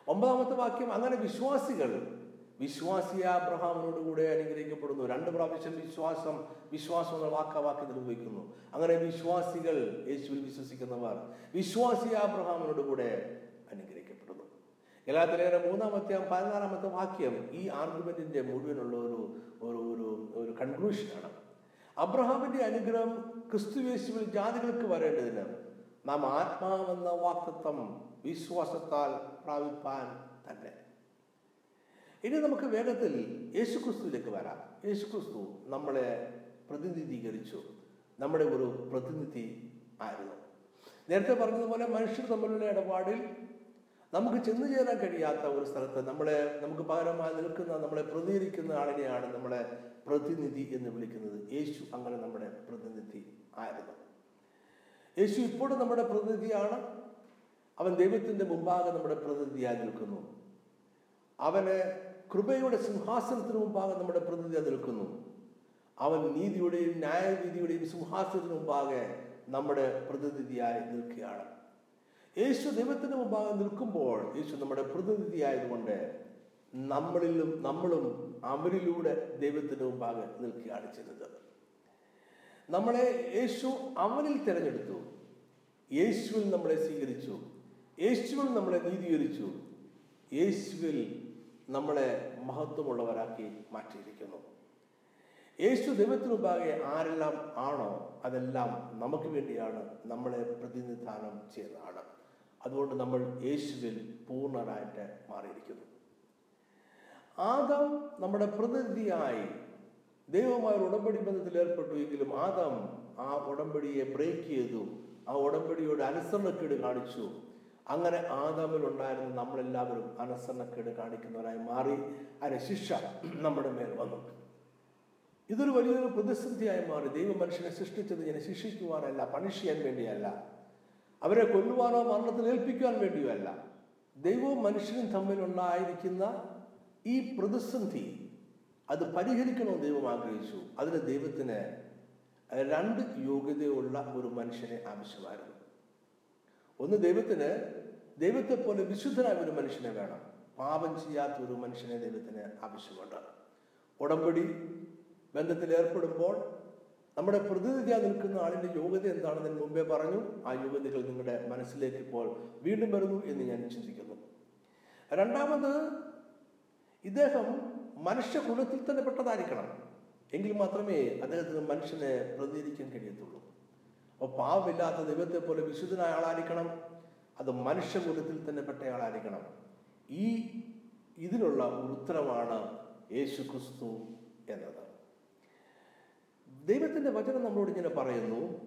S1: ഒമ്പതാമത്തെ വാക്യം അങ്ങനെ വിശ്വാസികൾ വിശ്വാസിയ അബ്രഹാമിനോട് കൂടെ അനുഗ്രഹിക്കപ്പെടുന്നു. രണ്ട് പ്രാവശ്യം വിശ്വാസം വിശ്വാസം എന്ന വാക്ക വാക്യത്തിൽ ഉപയോഗിക്കുന്നു. അങ്ങനെ വിശ്വാസികൾ യേശുവിൽ വിശ്വസിക്കുന്നവർ വിശ്വാസിയ അബ്രഹാമിനോട് കൂടെ അനുഗ്രഹിക്കപ്പെടുന്നു. ഗലാത്തിലേറെ മൂന്നാമത്തെ പതിനാറാമത്തെ വാക്യം ഈ ആർഗ്യുമെന്റിന്റെ മുഴുവനുള്ള ഒരു ഒരു ഒരു കൺക്ലൂഷനാണ് അബ്രഹാമിന്റെ അനുഗ്രഹം ക്രിസ്തുവേശുവിൽ ജാതികൾക്ക് വരേണ്ടതിന് നാം ആത്മാവെന്ന വാക്തത്വം വിശ്വാസത്താൽ പ്രാപിപ്പാൻ തന്നെ. ഇനി നമുക്ക് വേഗത്തിൽ യേശുക്രിസ്തുവിലേക്ക് വരാം. യേശുക്രിസ്തു നമ്മളെ പ്രതിനിധീകരിച്ചു. നമ്മുടെ ഒരു പ്രതിനിധി ആയിരുന്നു. നേരത്തെ പറഞ്ഞതുപോലെ മനുഷ്യർ തമ്മിലുള്ള ഇടപാടിൽ നമുക്ക് ചെന്നു ചേരാൻ കഴിയാത്ത ഒരു സ്ഥലത്ത് നമ്മളെ നമുക്ക് പകരമായി നിൽക്കുന്ന നമ്മളെ പ്രതികരിക്കുന്ന ആളിനെയാണ് നമ്മളെ പ്രതിനിധി എന്ന് വിളിക്കുന്നത് യേശു അങ്ങനെ നമ്മുടെ പ്രതിനിധി ആയിരുന്നു. യേശു ഇപ്പോഴും നമ്മുടെ പ്രതിനിധിയാണ്. അവൻ ദൈവത്തിന്റെ മുമ്പാകെ നമ്മുടെ പ്രതിനിധിയായി നിൽക്കുന്നു. അവന് കൃപയുടെ സിംഹാസനത്തിന് മുമ്പാകെ നമ്മുടെ പ്രതിനിധിയായി നിൽക്കുന്നു. അവൻ നീതിയുടെയും ന്യായനീതിയുടെയും സിംഹാസനത്തിന് മുമ്പാകെ നമ്മുടെ പ്രതിനിധിയായി നിൽക്കുകയാണ്. യേശു ദൈവത്തിന് മുമ്പാകെ നിൽക്കുമ്പോൾ യേശു നമ്മുടെ പ്രതിനിധിയായതുകൊണ്ട് നമ്മളിലും നമ്മളും അവരിലൂടെ ദൈവത്തിന്റെ മുമ്പാകെ നിൽക്കുകയാണ് ചെയ്തത് നമ്മളെ യേശു അവനിൽ തിരഞ്ഞെടുത്തു. യേശുവിൽ നമ്മളെ സ്വീകരിച്ചു. യേശുവിൽ നമ്മളെ നീതീകരിച്ചു. യേശുവിൽ നമ്മളെ മഹത്വമുള്ളവരാക്കി മാറ്റിയിരിക്കുന്നു. യേശു ദൈവത്തിന് മുമ്പാകെ ആരെല്ലാം ആണോ അതെല്ലാം നമുക്ക് വേണ്ടിയാണ് നമ്മളെ പ്രതിനിധാനം ചെയ്യുന്നതാണ്. അതുകൊണ്ട് നമ്മൾ യേശുവിൽ പൂർണരായിട്ട് മാറിയിരിക്കുന്നു. ആദം നമ്മുടെ പ്രതിനിധിയായി. ദൈവമായ ഒരു ഉടമ്പടി ബന്ധത്തിൽ ഏർപ്പെട്ടു എങ്കിലും ആദം ആ ഉടമ്പടിയെ ബ്രേക്ക് ചെയ്തു. ആ ഉടമ്പടിയോട് അനുസരണക്കേട് കാണിച്ചു. അങ്ങനെ ആദാമിൽ ഉണ്ടായിരുന്ന നമ്മളെല്ലാവരും അനുസരണക്കേട് കാണിക്കുന്നവരായി മാറി. അതിന് ശിക്ഷ നമ്മുടെ മേൽ വന്നു. ഇതൊരു വലിയൊരു പ്രതിസന്ധിയായി മാറി. ദൈവം മനുഷ്യനെ സൃഷ്ടിച്ചത് ഇങ്ങനെ ശിക്ഷിക്കുവാനല്ല പണിഷ് ചെയ്യാൻ വേണ്ടിയല്ല. അവരെ കൊല്ലുവാനോ മരണത്തിൽ ഏൽപ്പിക്കുവാൻ വേണ്ടിയോ അല്ല ദൈവവും മനുഷ്യനും തമ്മിലുണ്ടായിരിക്കുന്ന ഈ പ്രതിസന്ധി അത് പരിഹരിക്കണമെന്ന് ദൈവം ആഗ്രഹിച്ചു? അതിന് ദൈവത്തിന് രണ്ട് യോഗ്യതയുള്ള ഒരു മനുഷ്യനെ ആവശ്യമായിരുന്നു. ഒന്ന് ദൈവത്തിന് ദൈവത്തെ പോലെ വിശുദ്ധനായ ഒരു മനുഷ്യനെ വേണം. പാപം ചെയ്യാത്ത ഒരു മനുഷ്യനെ ദൈവത്തിന് ആവശ്യമുണ്ട്. ഉടമ്പടി ബന്ധത്തിൽ ഏർപ്പെടുമ്പോൾ നമ്മുടെ പ്രതിനിധിയായി നിൽക്കുന്ന ആളിന്റെ യോഗ്യത എന്താണെന്ന് ഞാൻ മുമ്പേ പറഞ്ഞു. ആ യോഗ്യതകൾ നിങ്ങളുടെ മനസ്സിലേക്ക് ഇപ്പോൾ വീണ്ടും വരുന്നു എന്ന് ഞാൻ ചിന്തിക്കുന്നു. രണ്ടാമത് ഇദ്ദേഹം മനുഷ്യകുലത്തിൽ തന്നെ പെട്ടതായിരിക്കണം. എങ്കിൽ മാത്രമേ അദ്ദേഹത്തിന് മനുഷ്യനെ പ്രതിനിധിക്കാൻ കഴിയത്തുള്ളൂ. അപ്പോൾ പാവമില്ലാത്ത ദൈവത്തെ പോലെ വിശുദ്ധനായ ആളായിരിക്കണം. അത് മനുഷ്യകുലത്തിൽ തന്നെ പെട്ടയാളായിരിക്കണം. ഈ ഇതിനുള്ള ഉത്തരമാണ് യേശു ക്രിസ്തു എന്നത്. ദൈവത്തിന്റെ വചനം നമ്മളോട് ഇങ്ങനെ പറയുന്നു.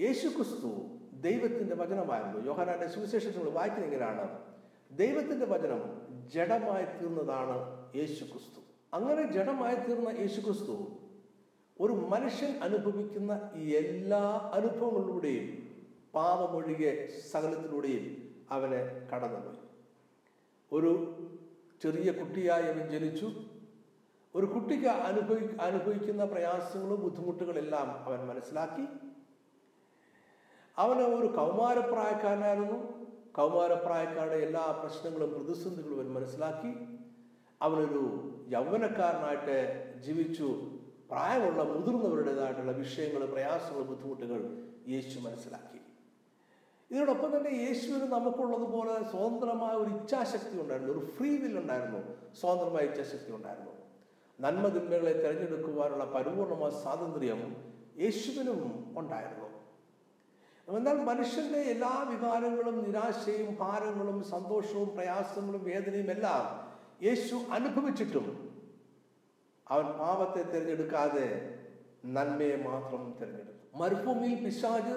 S1: യേശു ക്രിസ്തു ദൈവത്തിന്റെ വചനമായിരുന്നു. യോഹനാന്റെ സുവിശേഷത്തിൽ നമ്മൾ വായിക്കുന്ന ഇങ്ങനെയാണ് ദൈവത്തിന്റെ വചനം ജഡമായി തീർന്നതാണ് യേശു ക്രിസ്തു അങ്ങനെ ജഡമായി തീർന്ന യേശു ക്രിസ്തു ഒരു മനുഷ്യൻ അനുഭവിക്കുന്ന എല്ലാ അനുഭവങ്ങളിലൂടെയും പാപമൊഴികെ സകലത്തിലൂടെയും അവനെ കടന്നുപോയി. ഒരു ചെറിയ കുട്ടിയായി അവൻ ജനിച്ചു. ഒരു കുട്ടിക്ക് അനുഭവി അനുഭവിക്കുന്ന പ്രയാസങ്ങളും ബുദ്ധിമുട്ടുകളെല്ലാം അവൻ മനസ്സിലാക്കി. അവന് ഒരു കൗമാരപ്രായക്കാരനായിരുന്നു. കൗമാരപ്രായക്കാരുടെ എല്ലാ പ്രശ്നങ്ങളും പ്രതിസന്ധികളും അവൻ മനസ്സിലാക്കി. അവനൊരു യൗവനക്കാരനായിട്ട് ജീവിച്ചു. പ്രായമുള്ള മുതിർന്നവരുടേതായിട്ടുള്ള വിഷയങ്ങൾ പ്രയാസങ്ങൾ ബുദ്ധിമുട്ടുകൾ യേശു മനസ്സിലാക്കി. ഇതിനോടൊപ്പം തന്നെ യേശുവിന് നമുക്കുള്ളതുപോലെ സ്വതന്ത്രമായ ഒരു ഇച്ഛാശക്തി ഉണ്ടായിരുന്നു. ഒരു ഫ്രീ വിൽ ഉണ്ടായിരുന്നു. സ്വതന്ത്രമായ ഇച്ഛാശക്തി ഉണ്ടായിരുന്നു. നന്മതിന്മകളെ തിരഞ്ഞെടുക്കുവാനുള്ള പരിപൂർണമായ സ്വാതന്ത്ര്യം യേശുവിനും ഉണ്ടായിരുന്നു. എന്നാൽ മനുഷ്യന്റെ എല്ലാ വികാരങ്ങളും നിരാശയും ഭാരങ്ങളും സന്തോഷവും പ്രയാസങ്ങളും വേദനയും എല്ലാം യേശു അനുഭവിച്ചിട്ടും അവൻ പാപത്തെ തിരഞ്ഞെടുക്കാതെ നന്മയെ മാത്രം തിരഞ്ഞെടുത്തു. മരുഭൂമിയിൽ പിശാജ്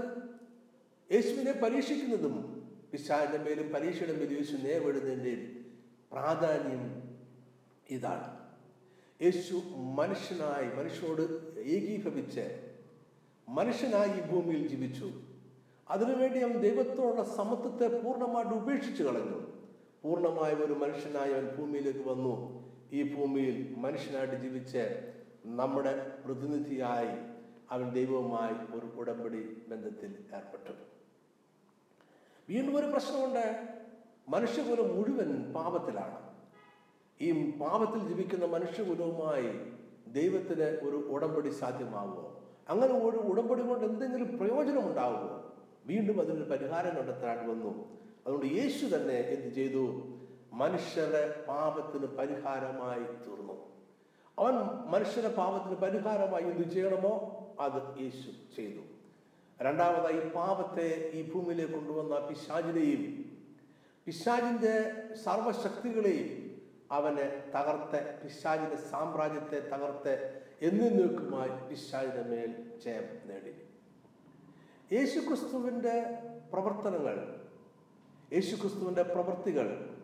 S1: യേശുവിനെ പരീക്ഷിക്കുന്നതും പിശാജിന്റെ മേലും പരീക്ഷയുടെ മേലും യേശു നേരിടുന്നതിന്റെ പ്രാധാന്യം ഇതാണ്. യേശു മനുഷ്യനായി മനുഷ്യനോട് ഏകീഭവിച്ച് മനുഷ്യനായി ഈ ഭൂമിയിൽ ജീവിച്ചു. അതിനുവേണ്ടി അവൻ ദൈവത്തോടുള്ള സമത്വത്തെ പൂർണമായിട്ട് ഉപേക്ഷിച്ചു കളഞ്ഞു. പൂർണമായ ഒരു മനുഷ്യനായി അവൻ ഭൂമിയിലേക്ക് വന്നു. ഈ ഭൂമിയിൽ മനുഷ്യനായിട്ട് ജീവിച്ച് നമ്മുടെ പ്രതിനിധിയായി അവൻ ദൈവവുമായി ഒരു ഉടമ്പടി ബന്ധത്തിൽ ഏർപ്പെട്ടു. വീണ്ടും ഒരു പ്രശ്നമുണ്ട്. മനുഷ്യകുലം മുഴുവൻ പാപത്തിലാണ്. ഈ പാപത്തിൽ ജീവിക്കുന്ന മനുഷ്യകുലവുമായി ദൈവത്തിന് ഒരു ഉടമ്പടി സാധ്യമാവുമോ? അങ്ങനെ ഒരു ഉടമ്പടി കൊണ്ട് എന്തെങ്കിലും പ്രയോജനം ഉണ്ടാവുമോ വീണ്ടും അതിനൊരു പരിഹാരം കണ്ടെത്താനായിട്ട് വന്നു. അതുകൊണ്ട് യേശു തന്നെ എന്ത് ചെയ്തു? മനുഷ്യരുടെ പാപത്തിന് പരിഹാരമായി തീർന്നു. അവൻ മനുഷ്യരുടെ പാപത്തിന് പരിഹാരമായി എന്ത് ചെയ്യണമോ അത് യേശു ചെയ്തു. രണ്ടാമതായി പാപത്തെ ഈ ഭൂമിയിലേക്ക് കൊണ്ടുവന്ന പിശാചിനെയും പിശാചിന്റെ സർവശക്തികളെയും അവനെ തകർത്ത് പിശാചിന്റെ സാമ്രാജ്യത്തെ തകർത്ത് എന്നേക്കുമായി പിശാചിന്റെ മേൽ ജയം നേടി. യേശുക്രിസ്തുവിന്റെ പ്രവർത്തനങ്ങൾ യേശുക്രിസ്തുവിന്റെ പ്രവൃത്തികൾ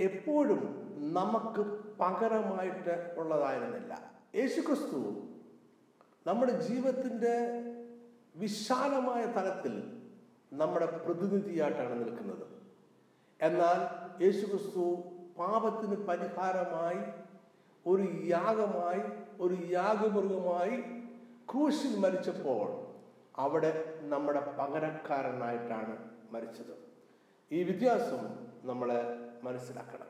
S1: എപ്പോഴും നമുക്ക് പകരമായിട്ട് ഉള്ളതായിരുന്നില്ല. യേശുക്രിസ്തു നമ്മുടെ ജീവിതത്തിന്റെ വിശാലമായ തലത്തിൽ നമ്മുടെ പ്രതിനിധിയായിട്ടാണ് നിൽക്കുന്നത്. എന്നാൽ യേശുക്രിസ്തു പാപത്തിന് പരിഹാരമായി ഒരു യാഗമായി ഒരു യാഗമൃഗമായി ക്രൂശിൽ മരിച്ചപ്പോൾ അവിടെ നമ്മുടെ പകരക്കാരനായിട്ടാണ് മരിച്ചത്. ഈ വ്യത്യാസം നമ്മൾ മനസ്സിലാക്കണം.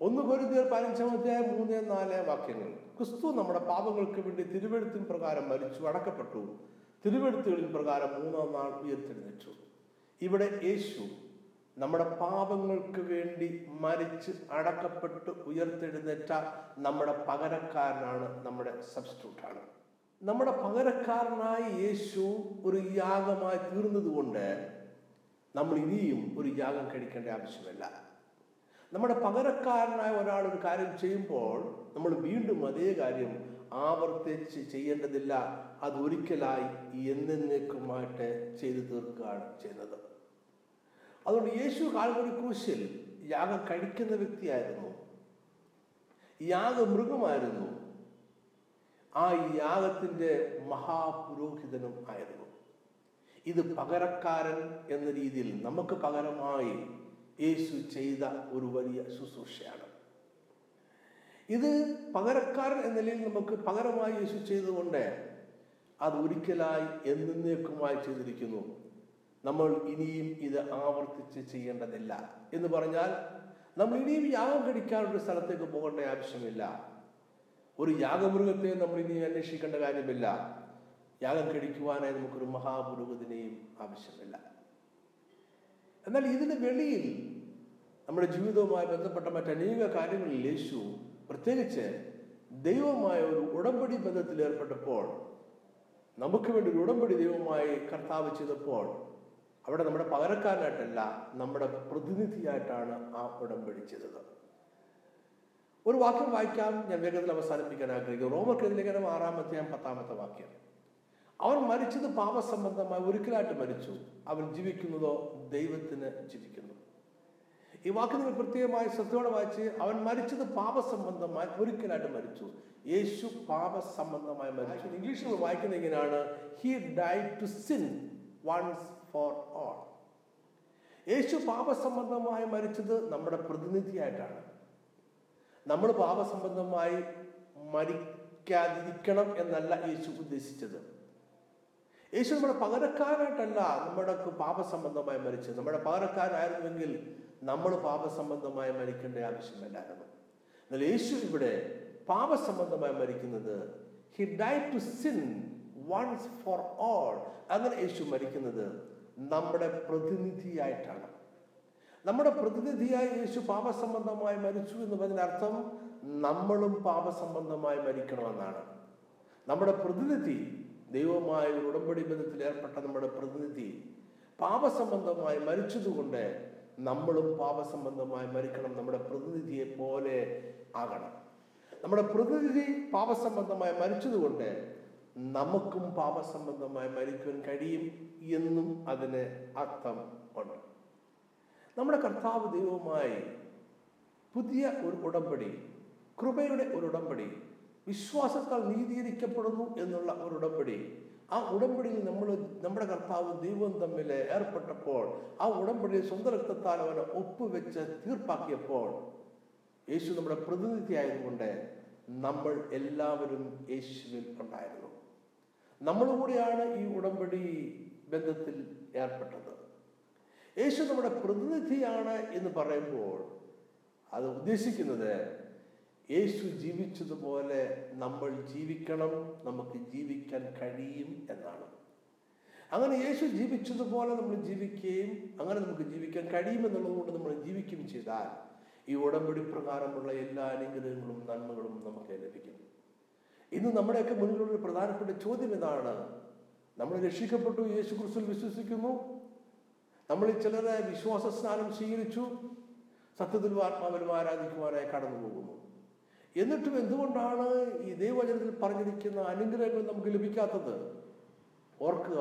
S1: ഒന്ന് കൊരുതിയർ പതിനഞ്ചാം അധ്യായം മൂന്ന് നാല് വാക്യങ്ങൾ. ക്രിസ്തു നമ്മുടെ പാപങ്ങൾക്ക് വേണ്ടി തിരുവെഴുത്തിൻ പ്രകാരം മരിച്ചു അടക്കപ്പെട്ടു. തിരുവെഴുത്തുകളിൻ പ്രകാരം മൂന്നാം നാൾ ഉയർത്തെഴുന്നേറ്റു. ഇവിടെ യേശു നമ്മുടെ പാപങ്ങൾക്ക് വേണ്ടി മരിച്ച് അടക്കപ്പെട്ട് ഉയർത്തെഴുന്നേറ്റ നമ്മുടെ പകരക്കാരനാണ് നമ്മുടെ സബ്സ്റ്റിറ്റ്യൂട്ടാണ് നമ്മുടെ പകരക്കാരനായി യേശു ഒരു യാഗമായി തീർന്നതുകൊണ്ട് നമ്മൾ ഇനിയും ഒരു യാഗം കഴിക്കേണ്ട ആവശ്യമില്ല. നമ്മുടെ പകരക്കാരനായ ഒരാൾ ഒരു കാര്യം ചെയ്യുമ്പോൾ നമ്മൾ വീണ്ടും അതേ കാര്യം ആവർത്തിച്ച് ചെയ്യേണ്ടതില്ല. അത് ഒരിക്കലായി എന്നേക്കുമായിട്ട് ചെയ്തു തീർക്കുകയാണ് ചെയ്യുന്നത്. അതുകൊണ്ട് യേശു കാൽവരി ക്രൂശിൽ യാഗം കഴിക്കുന്ന വ്യക്തിയായിരുന്നു. യാഗമൃഗമായിരുന്നു. ആ യാഗത്തിന്റെ മഹാപുരോഹിതനും ആയിരുന്നു. ഇത് പകരക്കാരൻ എന്ന രീതിയിൽ നമുക്ക് പകരമായി യേശു ചെയ്ത ഒരു വലിയ ശുശ്രൂഷയാണ്. ഇത് പകരക്കാരൻ എന്ന നിലയിൽ നമുക്ക് പകരമായി യേശു ചെയ്തുകൊണ്ട് അത് ഒരിക്കലായി എന്നേക്കുമായി ചെയ്തിരിക്കുന്നു. നമ്മൾ ഇനിയും ഇത് ആവർത്തിച്ച് ചെയ്യേണ്ടതില്ല എന്ന് പറഞ്ഞാൽ നമ്മൾ ഇനിയും യാഗം കഴിക്കാനുള്ള സ്ഥലത്തേക്ക് പോകേണ്ട ആവശ്യമില്ല. ഒരു യാഗമൃഗത്തെ നമ്മൾ ഇനി അന്വേഷിക്കേണ്ട കാര്യമില്ല. യാഗം കഴിക്കുവാനായി നമുക്കൊരു മഹാപുരോഗതിനെയും ആവശ്യമില്ല. എന്നാൽ ഇതിന് വെളിയിൽ നമ്മുടെ ജീവിതവുമായി ബന്ധപ്പെട്ട മറ്റനേക കാര്യങ്ങളിൽ യേശു പ്രത്യേകിച്ച് ദൈവമായ ഒരു ഉടമ്പടി ബന്ധത്തിൽ ഏർപ്പെട്ടപ്പോൾ നമുക്ക് വേണ്ടി ഒരു ഉടമ്പടി ദൈവമായി കർത്താവ് ചെയ്തപ്പോൾ അവിടെ നമ്മുടെ പകരക്കാരനായിട്ടല്ല നമ്മുടെ പ്രതിനിധിയായിട്ടാണ് ആ ഉടമ്പടി ചെയ്തത്. ഒരു വാക്യം വായിക്കാം ഞാൻ വേഗത്തിൽ അവസാനിപ്പിക്കാൻ ആഗ്രഹിക്കുന്നു. റോമർക്കെതിരെ ലേഖനം ആറാമത്തെ ഞാൻ പത്താമത്തെ വാക്യം. അവൻ മരിച്ചത് പാപസംബന്ധമായി ഒരിക്കലായിട്ട് മരിച്ചു. അവൻ ജീവിക്കുന്നതോ ദൈവത്തിന് ജീവിക്കുന്നു. ഈ വാക്ക് നിങ്ങൾ പ്രത്യേകമായി ശ്രദ്ധയോടെ വായിച്ച് അവൻ മരിച്ചത് പാപസംബന്ധമായി ഒരിക്കലായിട്ട് മരിച്ചു. യേശു പാപസംബന്ധമായി മരിച്ചു. ഇംഗ്ലീഷിൽ വായിക്കുന്നത് ഇങ്ങനെയാണ് he die to sin once for all Yesu പാപസംബന്ധമായി മരിച്ചത് നമ്മുടെ പ്രതിനിധിയായിട്ടാണ്. നമ്മൾ പാപസംബന്ധമായി മരിക്കാതിരിക്കണം എന്നല്ല യേശു ഉദ്ദേശിച്ചത്. യേശു നമ്മുടെ പകരക്കാരായിട്ടല്ല നമ്മുടെ പാപസംബന്ധമായി മരിച്ചത്. നമ്മുടെ പകരക്കാരായിരുന്നുവെങ്കിൽ നമ്മൾ പാപസംബന്ധമായി മരിക്കേണ്ട ആവശ്യമില്ലായിരുന്നു. എന്നാൽ യേശു ഇവിടെ പാപസംബന്ധമായി മരിക്കുന്നത് he die to sin once for all അങ്ങനെ യേശു മരിക്കുന്നത് നമ്മുടെ പ്രതിനിധിയായിട്ടാണ്. നമ്മുടെ പ്രതിനിധിയായി യേശു പാപസംബന്ധമായി മരിച്ചു എന്ന് പറഞ്ഞർത്ഥം നമ്മളും പാപസംബന്ധമായി മരിക്കണമെന്നാണ്. നമ്മുടെ പ്രതിനിധി ദൈവമായ ഒരു ഉടമ്പടി ബന്ധത്തിൽ ഏർപ്പെട്ട നമ്മുടെ പ്രതിനിധി പാപസംബന്ധമായി മരിച്ചതുകൊണ്ട് നമ്മളും പാപസംബന്ധമായി മരിക്കണം. നമ്മുടെ പ്രതിനിധിയെ പോലെ ആകണം. നമ്മുടെ പ്രതിനിധി പാപസംബന്ധമായി മരിച്ചതുകൊണ്ട് നമുക്കും പാപസംബന്ധമായി മരിക്കുവാൻ കഴിയും എന്നും അതിന് അർത്ഥം ഉണ്ട്. നമ്മുടെ കർത്താവ് ദൈവവുമായി പുതിയ ഒരു ഉടമ്പടി കൃപയുടെ ഒരു ഉടമ്പടി വിശ്വാസത്താൽ നീതീകരിക്കപ്പെടുന്നു എന്നുള്ള ഒരു ഉടമ്പടി ആ ഉടമ്പടിയിൽ നമ്മൾ നമ്മുടെ കർത്താവ് ദൈവം തമ്മിൽ ഏർപ്പെട്ടപ്പോൾ ആ ഉടമ്പടിയിൽ സ്വന്തം രക്തത്താൽ അവനെ ഒപ്പുവെച്ച് തീർപ്പാക്കിയപ്പോൾ യേശു നമ്മുടെ പ്രതിനിധി ആയതുകൊണ്ട് നമ്മൾ എല്ലാവരും യേശുവിൽ ഉണ്ടായിരുന്നു. നമ്മളുകൂടിയാണ് ഈ ഉടമ്പടി ബന്ധത്തിൽ ഏർപ്പെട്ടത്. യേശു നമ്മുടെ പ്രതിനിധിയാണ് എന്ന് പറയുമ്പോൾ അത് ഉദ്ദേശിക്കുന്നത് യേശു ജീവിച്ചതുപോലെ നമ്മൾ ജീവിക്കണം നമുക്ക് ജീവിക്കാൻ കഴിയും എന്നാണ്. അങ്ങനെ യേശു ജീവിച്ചതുപോലെ നമ്മൾ ജീവിക്കുകയും അങ്ങനെ നമുക്ക് ജീവിക്കാൻ കഴിയുമെന്നുള്ളതുകൊണ്ട് നമ്മൾ ജീവിക്കുകയും ചെയ്താൽ ഈ ഉടമ്പടി പ്രകാരമുള്ള എല്ലാ അനുഗ്രഹങ്ങളും നന്മകളും നമുക്ക് ലഭിക്കും. ഇന്ന് നമ്മുടെയൊക്കെ മുന്നിലുള്ള പ്രധാനപ്പെട്ട ചോദ്യം ഇതാണ്. നമ്മൾ രക്ഷിക്കപ്പെട്ടു യേശു ക്രിസ്തുവിൽ വിശ്വസിക്കുന്നു നമ്മൾ ചിലരെ വിശ്വാസ സ്നാനം സ്വീകരിച്ചു സത്യത്തിലും ആത്മാവിലും ആരാധിക്കുവാനായി കടന്നു പോകുന്നു. എന്നിട്ടും എന്തുകൊണ്ടാണ് ഈ ദൈവവചനത്തിൽ പറഞ്ഞിരിക്കുന്ന അനുഗ്രഹങ്ങൾ നമുക്ക് ലഭിക്കാത്തത്? ഓർക്കുക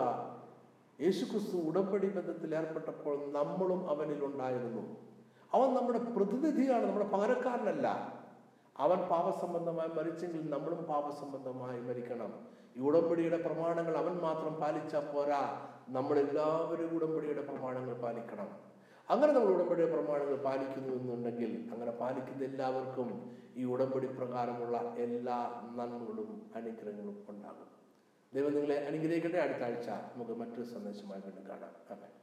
S1: യേശുക്രിസ്തു ഉടമ്പടി ബന്ധത്തിൽ ഏർപ്പെട്ടപ്പോൾ നമ്മളും അവനിൽ ഉണ്ടായിരുന്നു. അവൻ നമ്മുടെ പ്രതിനിധിയാണ് നമ്മുടെ പകരക്കാരനല്ല. അവൻ പാപസംബന്ധമായി മരിച്ചെങ്കിൽ നമ്മളും പാപസംബന്ധമായി മരിക്കണം. ഈ ഉടമ്പടിയുടെ പ്രമാണങ്ങൾ അവൻ മാത്രം പാലിച്ചാൽ പോരാ. നമ്മൾ എല്ലാവരും ഉടമ്പടിയുടെ പ്രമാണങ്ങൾ പാലിക്കണം. അങ്ങനെ നമ്മൾ ഉടമ്പടിയുടെ പ്രമാണങ്ങൾ പാലിക്കുന്നു എന്നുണ്ടെങ്കിൽ അങ്ങനെ പാലിക്കുന്ന എല്ലാവർക്കും ഈ ഉടമ്പടി പ്രകാരമുള്ള എല്ലാ നന്മകളും അനുഗ്രഹങ്ങളും ഉണ്ടാകും. ദൈവം നിങ്ങളെ അനുഗ്രഹിക്കട്ടെ. അടുത്ത ആഴ്ച നമുക്ക് മറ്റൊരു സന്ദേശമായി കാണാം. അതെ